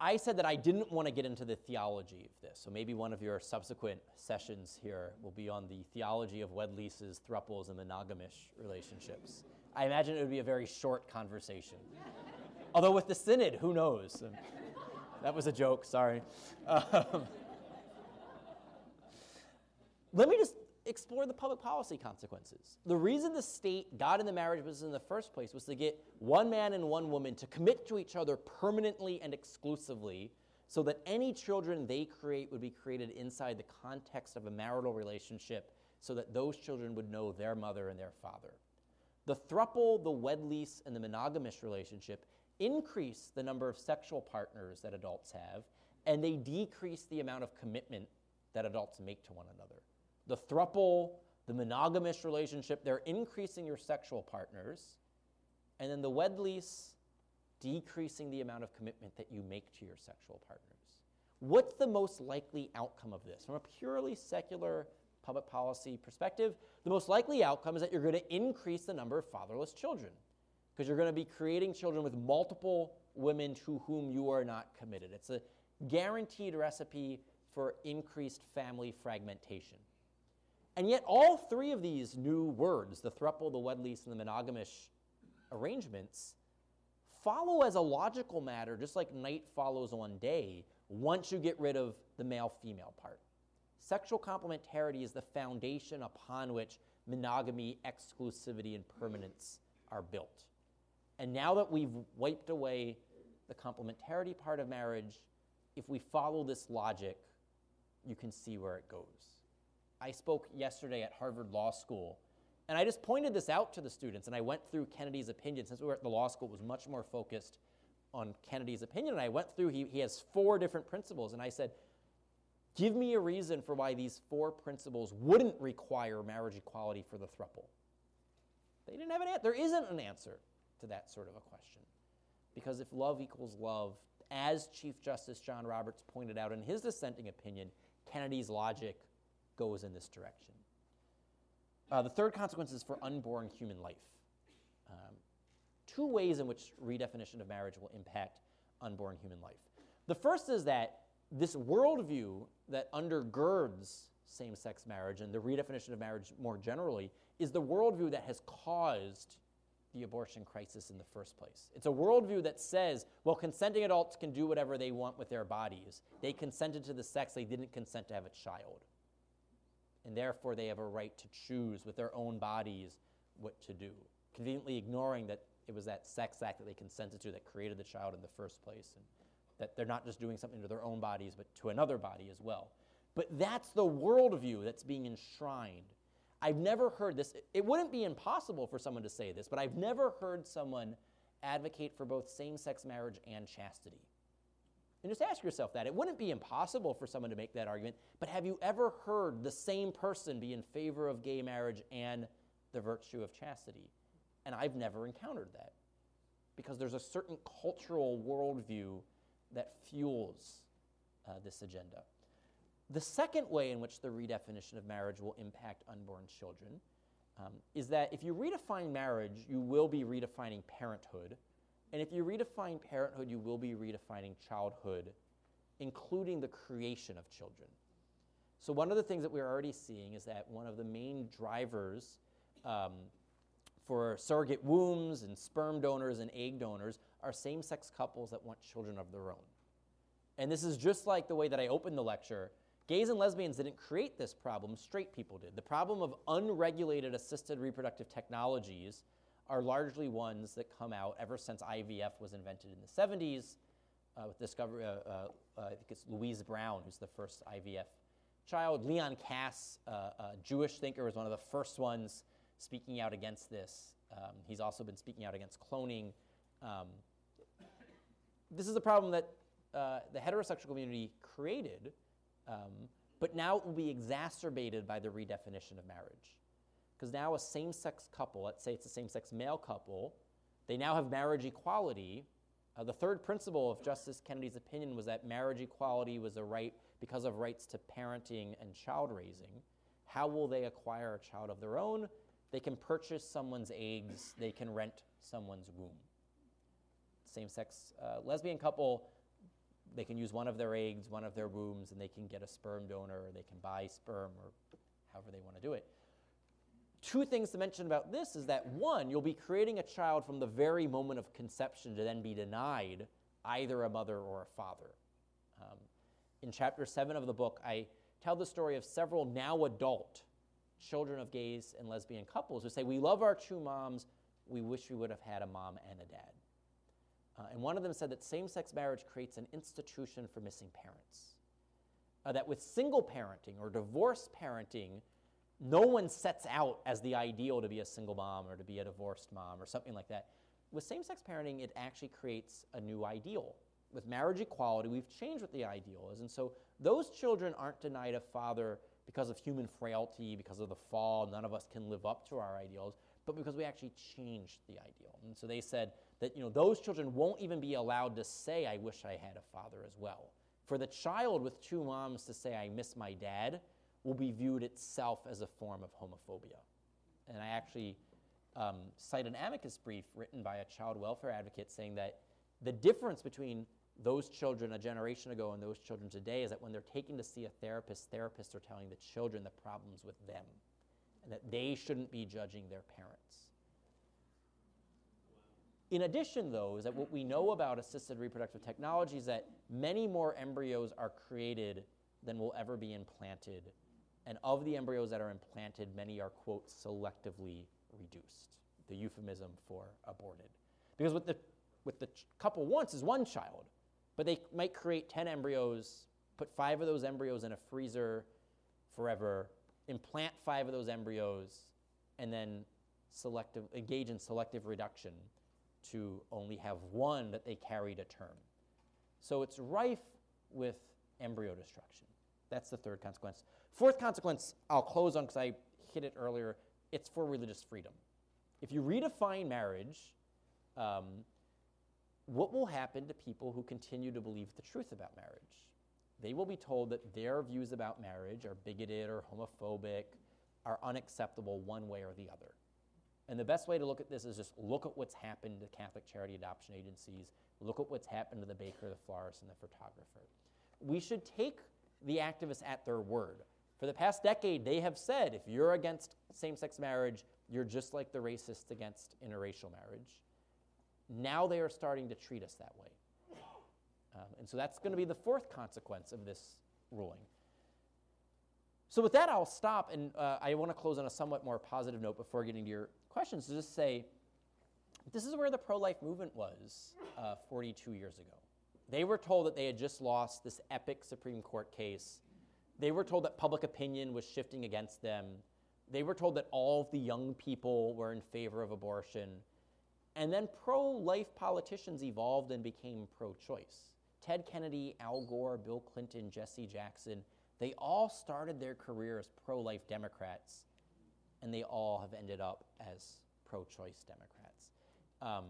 I said that I didn't want to get into the theology of this, so maybe one of your subsequent sessions here will be on the theology of wed leases, thruples, and monogamish relationships. I imagine it would be a very short conversation. Although with the synod, who knows? that was a joke, sorry. Um, let me just explore the public policy consequences. The reason the state got in the marriage business in the first place was to get one man and one woman to commit to each other permanently and exclusively so that any children they create would be created inside the context of a marital relationship so that those children would know their mother and their father. The thruple, the wed lease, and the monogamish relationship increase the number of sexual partners that adults have, and they decrease the amount of commitment that adults make to one another the thruple, the monogamish relationship, they're increasing your sexual partners. And then the wed lease, decreasing the amount of commitment that you make to your sexual partners. What's the most likely outcome of this? From a purely secular public policy perspective, the most likely outcome is that you're going to increase the number of fatherless children because you're going to be creating children with multiple women to whom you are not committed. It's a guaranteed recipe for increased family fragmentation. And yet, all three of these new words, the thruple, the wedlease, and the monogamish arrangements, follow as a logical matter, just like night follows on day, once you get rid of the male female part. Sexual complementarity is the foundation upon which monogamy, exclusivity, and permanence are built. And now that we've wiped away the complementarity part of marriage, if we follow this logic, you can see where it goes. I spoke yesterday at Harvard Law School, and I just pointed this out to the students, and I went through Kennedy's opinion. Since we were at the law school, it was much more focused on Kennedy's opinion, and I went through, he, he has four different principles, and I said, give me a reason for why these four principles wouldn't require marriage equality for the thruple. They didn't have an answer. There isn't an answer to that sort of a question. Because if love equals love, as Chief Justice John Roberts pointed out in his dissenting opinion, Kennedy's logic goes in this direction. Uh, the third consequence is for unborn human life. Um, two ways in which redefinition of marriage will impact unborn human life. The first is that this worldview that undergirds same sex marriage and the redefinition of marriage more generally is the worldview that has caused the abortion crisis in the first place. It's a worldview that says, well, consenting adults can do whatever they want with their bodies. They consented to the sex, they didn't consent to have a child. And therefore, they have a right to choose with their own bodies what to do, conveniently ignoring that it was that sex act that they consented to that created the child in the first place, and that they're not just doing something to their own bodies, but to another body as well. But that's the worldview that's being enshrined I've never heard this. It wouldn't be impossible for someone to say this, but I've never heard someone advocate for both same sex marriage and chastity. And just ask yourself that. It wouldn't be impossible for someone to make that argument, but have you ever heard the same person be in favor of gay marriage and the virtue of chastity? And I've never encountered that because there's a certain cultural worldview that fuels uh, this agenda. The second way in which the redefinition of marriage will impact unborn children um, is that if you redefine marriage, you will be redefining parenthood. And if you redefine parenthood, you will be redefining childhood, including the creation of children. So, one of the things that we're already seeing is that one of the main drivers um, for surrogate wombs and sperm donors and egg donors are same sex couples that want children of their own. And this is just like the way that I opened the lecture Gays and lesbians didn't create this problem, straight people did. The problem of unregulated assisted reproductive technologies are largely ones that come out ever since IVF was invented in the 70s uh, with discovery, uh, uh, uh, I think it's Louise Brown, who's the first IVF child. Leon Kass, uh, a Jewish thinker, was one of the first ones speaking out against this. Um, he's also been speaking out against cloning. Um, this is a problem that uh, the heterosexual community created um, but now it will be exacerbated by the redefinition of marriage. Because now a same sex couple, let's say it's a same sex male couple, they now have marriage equality. Uh, the third principle of Justice Kennedy's opinion was that marriage equality was a right because of rights to parenting and child raising. How will they acquire a child of their own? They can purchase someone's eggs, they can rent someone's womb. Same sex uh, lesbian couple they can use one of their eggs, one of their wombs, and they can get a sperm donor, or they can buy sperm, or however they want to do it. Two things to mention about this is that one, you'll be creating a child from the very moment of conception to then be denied either a mother or a father. Um, in chapter seven of the book, I tell the story of several now adult children of gays and lesbian couples who say, We love our two moms, we wish we would have had a mom and a dad. Uh, and one of them said that same sex marriage creates an institution for missing parents. Uh, that with single parenting or divorced parenting, no one sets out as the ideal to be a single mom or to be a divorced mom or something like that. With same sex parenting, it actually creates a new ideal. With marriage equality, we've changed what the ideal is. And so those children aren't denied a father because of human frailty, because of the fall. None of us can live up to our ideals, but because we actually changed the ideal. And so they said, that you know, those children won't even be allowed to say, I wish I had a father as well. For the child with two moms to say, I miss my dad, will be viewed itself as a form of homophobia. And I actually um, cite an amicus brief written by a child welfare advocate saying that the difference between those children a generation ago and those children today is that when they're taking to see a therapist, therapists are telling the children the problems with them and that they shouldn't be judging their parents. In addition, though, is that what we know about assisted reproductive technology is that many more embryos are created than will ever be implanted. And of the embryos that are implanted, many are, quote, selectively reduced, the euphemism for aborted. Because what the, what the couple wants is one child, but they might create 10 embryos, put five of those embryos in a freezer forever, implant five of those embryos, and then selective, engage in selective reduction to only have one that they carry to term. So it's rife with embryo destruction. That's the third consequence. Fourth consequence, I'll close on because I hit it earlier. It's for religious freedom. If you redefine marriage, um, what will happen to people who continue to believe the truth about marriage? They will be told that their views about marriage are bigoted or homophobic, are unacceptable one way or the other. And the best way to look at this is just look at what's happened to Catholic charity adoption agencies, look at what's happened to the baker, the florist, and the photographer. We should take the activists at their word. For the past decade, they have said if you're against same sex marriage, you're just like the racists against interracial marriage. Now they are starting to treat us that way. Um, and so that's going to be the fourth consequence of this ruling. So, with that, I'll stop, and uh, I want to close on a somewhat more positive note before getting to your questions to just say this is where the pro life movement was uh, 42 years ago. They were told that they had just lost this epic Supreme Court case. They were told that public opinion was shifting against them. They were told that all of the young people were in favor of abortion. And then pro life politicians evolved and became pro choice. Ted Kennedy, Al Gore, Bill Clinton, Jesse Jackson, they all started their career as pro life Democrats, and they all have ended up as pro choice Democrats. Um,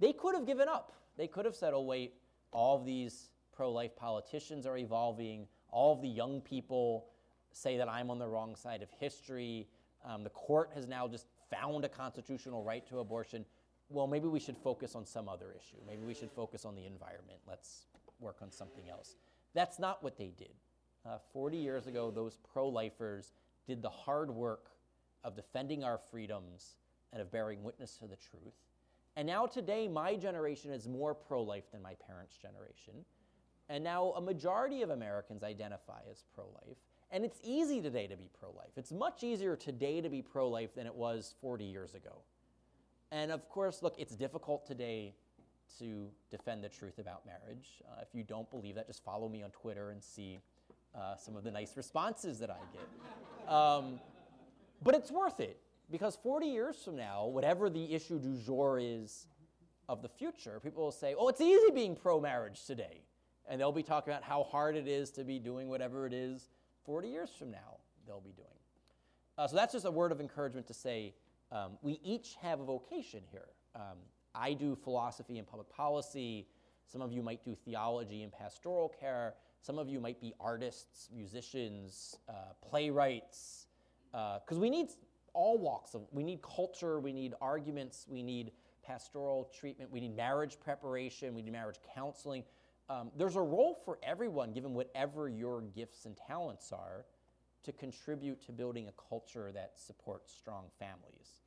they could have given up. They could have said, oh, wait, all of these pro life politicians are evolving, all of the young people say that I'm on the wrong side of history. Um, the court has now just found a constitutional right to abortion. Well, maybe we should focus on some other issue. Maybe we should focus on the environment. Let's work on something else. That's not what they did. Uh, 40 years ago, those pro lifers did the hard work of defending our freedoms and of bearing witness to the truth. And now, today, my generation is more pro life than my parents' generation. And now, a majority of Americans identify as pro life. And it's easy today to be pro life. It's much easier today to be pro life than it was 40 years ago. And of course, look, it's difficult today to defend the truth about marriage. Uh, if you don't believe that, just follow me on Twitter and see uh, some of the nice responses that I get. Um, but it's worth it because 40 years from now, whatever the issue du jour is of the future, people will say, oh, it's easy being pro marriage today. And they'll be talking about how hard it is to be doing whatever it is 40 years from now they'll be doing. Uh, so that's just a word of encouragement to say um, we each have a vocation here. Um, I do philosophy and public policy. Some of you might do theology and pastoral care. Some of you might be artists, musicians, uh, playwrights, because uh, we need all walks of. We need culture. We need arguments. We need pastoral treatment. We need marriage preparation. We need marriage counseling. Um, there's a role for everyone, given whatever your gifts and talents are, to contribute to building a culture that supports strong families.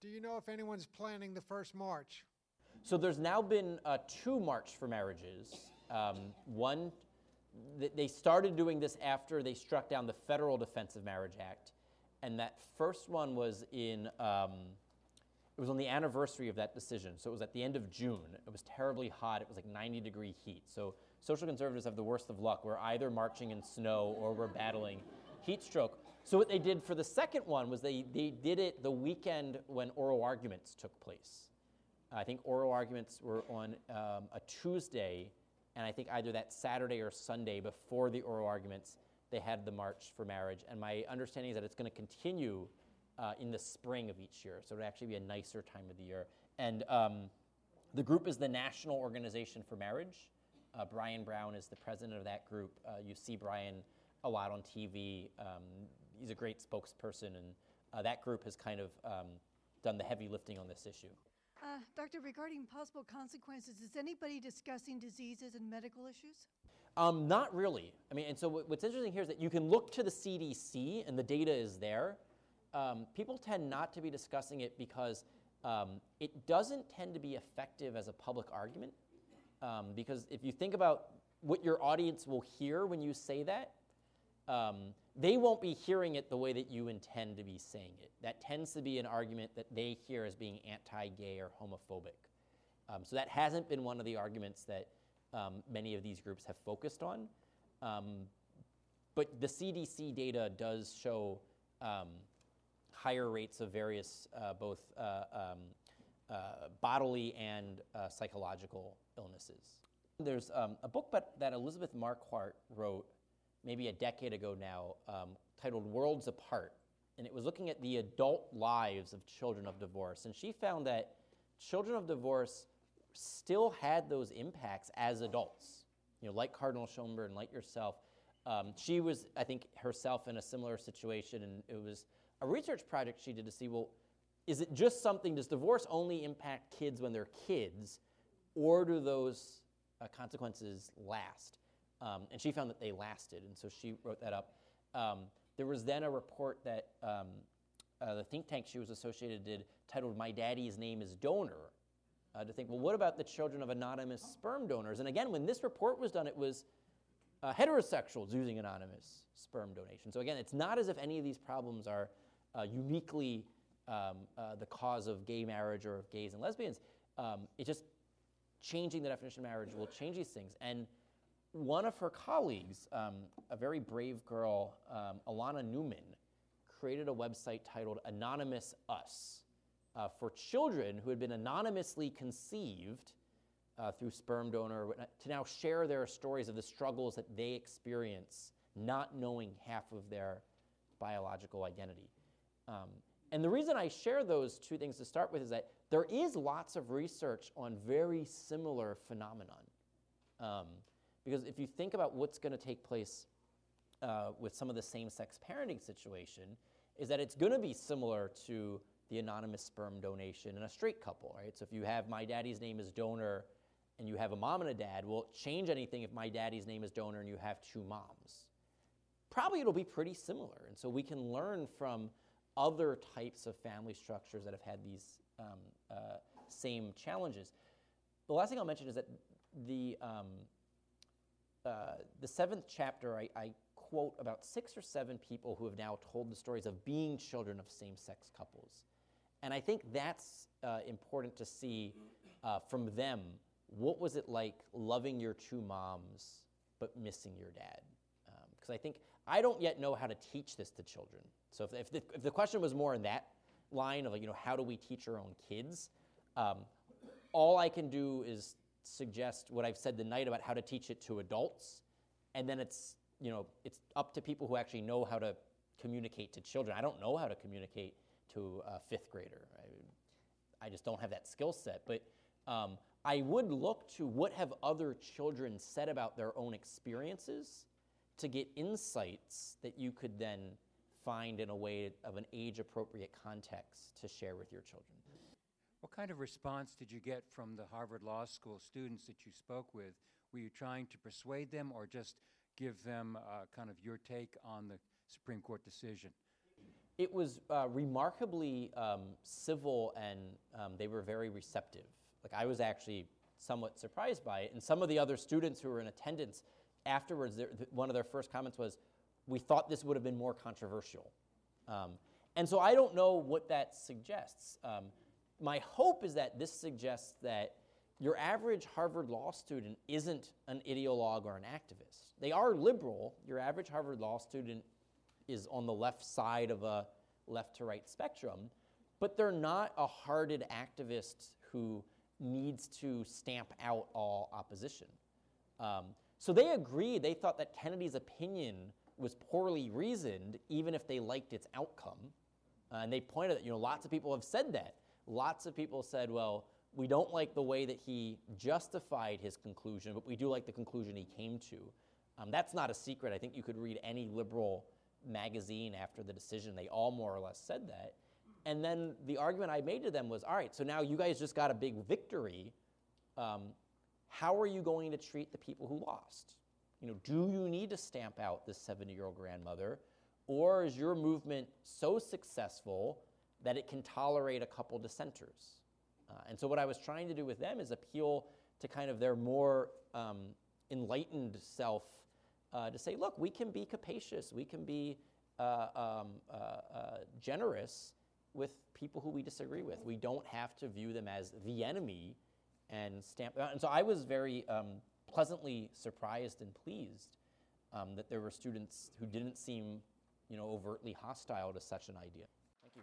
Do you know if anyone's planning the first march? So there's now been uh, two March for Marriages. Um, one, th- they started doing this after they struck down the Federal Defense of Marriage Act. And that first one was in um, it was on the anniversary of that decision. So it was at the end of june. It was terribly hot. It was like 90 degree heat. So social conservatives have the worst of luck. We're either marching in snow or we're battling heat stroke. So what they did for the second one was they, they did it the weekend when oral arguments took place i think oral arguments were on um, a tuesday and i think either that saturday or sunday before the oral arguments they had the March for Marriage. And my understanding is that it's going to continue uh, in the spring of each year. So it'll actually be a nicer time of the year. And um, the group is the National Organization for Marriage. Uh, Brian Brown is the president of that group. Uh, you see Brian a lot on TV. Um, he's a great spokesperson, and uh, that group has kind of um, done the heavy lifting on this issue. Uh, doctor, regarding possible consequences, is anybody discussing diseases and medical issues? Um, not really. I mean, and so what's interesting here is that you can look to the CDC and the data is there. Um, people tend not to be discussing it because um, it doesn't tend to be effective as a public argument. Um, because if you think about what your audience will hear when you say that, um, they won't be hearing it the way that you intend to be saying it. That tends to be an argument that they hear as being anti gay or homophobic. Um, so that hasn't been one of the arguments that um, many of these groups have focused on. Um, but the CDC data does show um, higher rates of various uh, both uh, um, uh, bodily and uh, psychological illnesses. There's a book that Elizabeth Marquardt wrote maybe a decade ago now um, titled Worlds Apart. And it was looking at the adult lives of children of divorce. And she found that children of divorce still had those impacts as adults. You know, like Cardinal Schönborn and like yourself, um, she was, I think, herself in a similar situation, and it was a research project she did to see, well, is it just something, does divorce only impact kids when they're kids, or do those uh, consequences last? Um, and she found that they lasted, and so she wrote that up. Um, there was then a report that um, uh, the think tank she was associated did titled My Daddy's Name is Donor, uh, to think, well, what about the children of anonymous sperm donors? And again, when this report was done, it was uh, heterosexuals using anonymous sperm donation. So again, it's not as if any of these problems are uh, uniquely um, uh, the cause of gay marriage or of gays and lesbians. Um, it's just changing the definition of marriage will change these things. And one of her colleagues, um, a very brave girl, um, Alana Newman, created a website titled Anonymous Us uh, for children who had been anonymously conceived uh, through sperm donor to now share their stories of the struggles that they experience not knowing half of their biological identity. Um, and the reason I share those two things to start with is that there is lots of research on very similar phenomenon. Um, because if you think about what's going to take place uh, with some of the same-sex parenting situation, is that it's going to be similar to the anonymous sperm donation in a straight couple, right? So if you have my daddy's name is donor and you have a mom and a dad, will it change anything if my daddy's name is donor and you have two moms? Probably it'll be pretty similar. And so we can learn from other types of family structures that have had these um, uh, same challenges. The last thing I'll mention is that the, um, uh, the seventh chapter, I, I quote about six or seven people who have now told the stories of being children of same sex couples. And I think that's uh, important to see uh, from them. What was it like loving your two moms but missing your dad? Because um, I think I don't yet know how to teach this to children. So if, if, the, if the question was more in that line of like, you know, how do we teach our own kids? Um, all I can do is suggest what I've said tonight about how to teach it to adults, and then it's you know it's up to people who actually know how to communicate to children. I don't know how to communicate to a fifth grader. I, I just don't have that skill set. But um, I would look to what have other children said about their own experiences to get insights that you could then find in a way of an age appropriate context to share with your children. What kind of response did you get from the Harvard Law School students that you spoke with? Were you trying to persuade them or just give them uh, kind of your take on the Supreme Court decision? It was uh, remarkably um, civil and um, they were very receptive. Like, I was actually somewhat surprised by it. And some of the other students who were in attendance afterwards, one of their first comments was, We thought this would have been more controversial. Um, and so I don't know what that suggests. My hope is that this suggests that your average Harvard Law student isn't an ideologue or an activist. They are liberal. Your average Harvard Law student is on the left side of a left to right spectrum, but they're not a hearted activist who needs to stamp out all opposition. Um, so they agreed. They thought that Kennedy's opinion was poorly reasoned, even if they liked its outcome. Uh, and they pointed that, you know, lots of people have said that. Lots of people said, well, we don't like the way that he justified his conclusion, but we do like the conclusion he came to. Um, that's not a secret. I think you could read any liberal magazine after the decision. They all more or less said that. And then the argument I made to them was all right, so now you guys just got a big victory. Um, how are you going to treat the people who lost? You know, do you need to stamp out this 70 year old grandmother? Or is your movement so successful that it can tolerate a couple dissenters? Uh, and so, what I was trying to do with them is appeal to kind of their more um, enlightened self uh, to say, look, we can be capacious, we can be uh, um, uh, uh, generous with people who we disagree with. We don't have to view them as the enemy and stamp. And so I was very um, pleasantly surprised and pleased um, that there were students who didn't seem, you know, overtly hostile to such an idea. Thank you.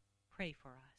pray for us.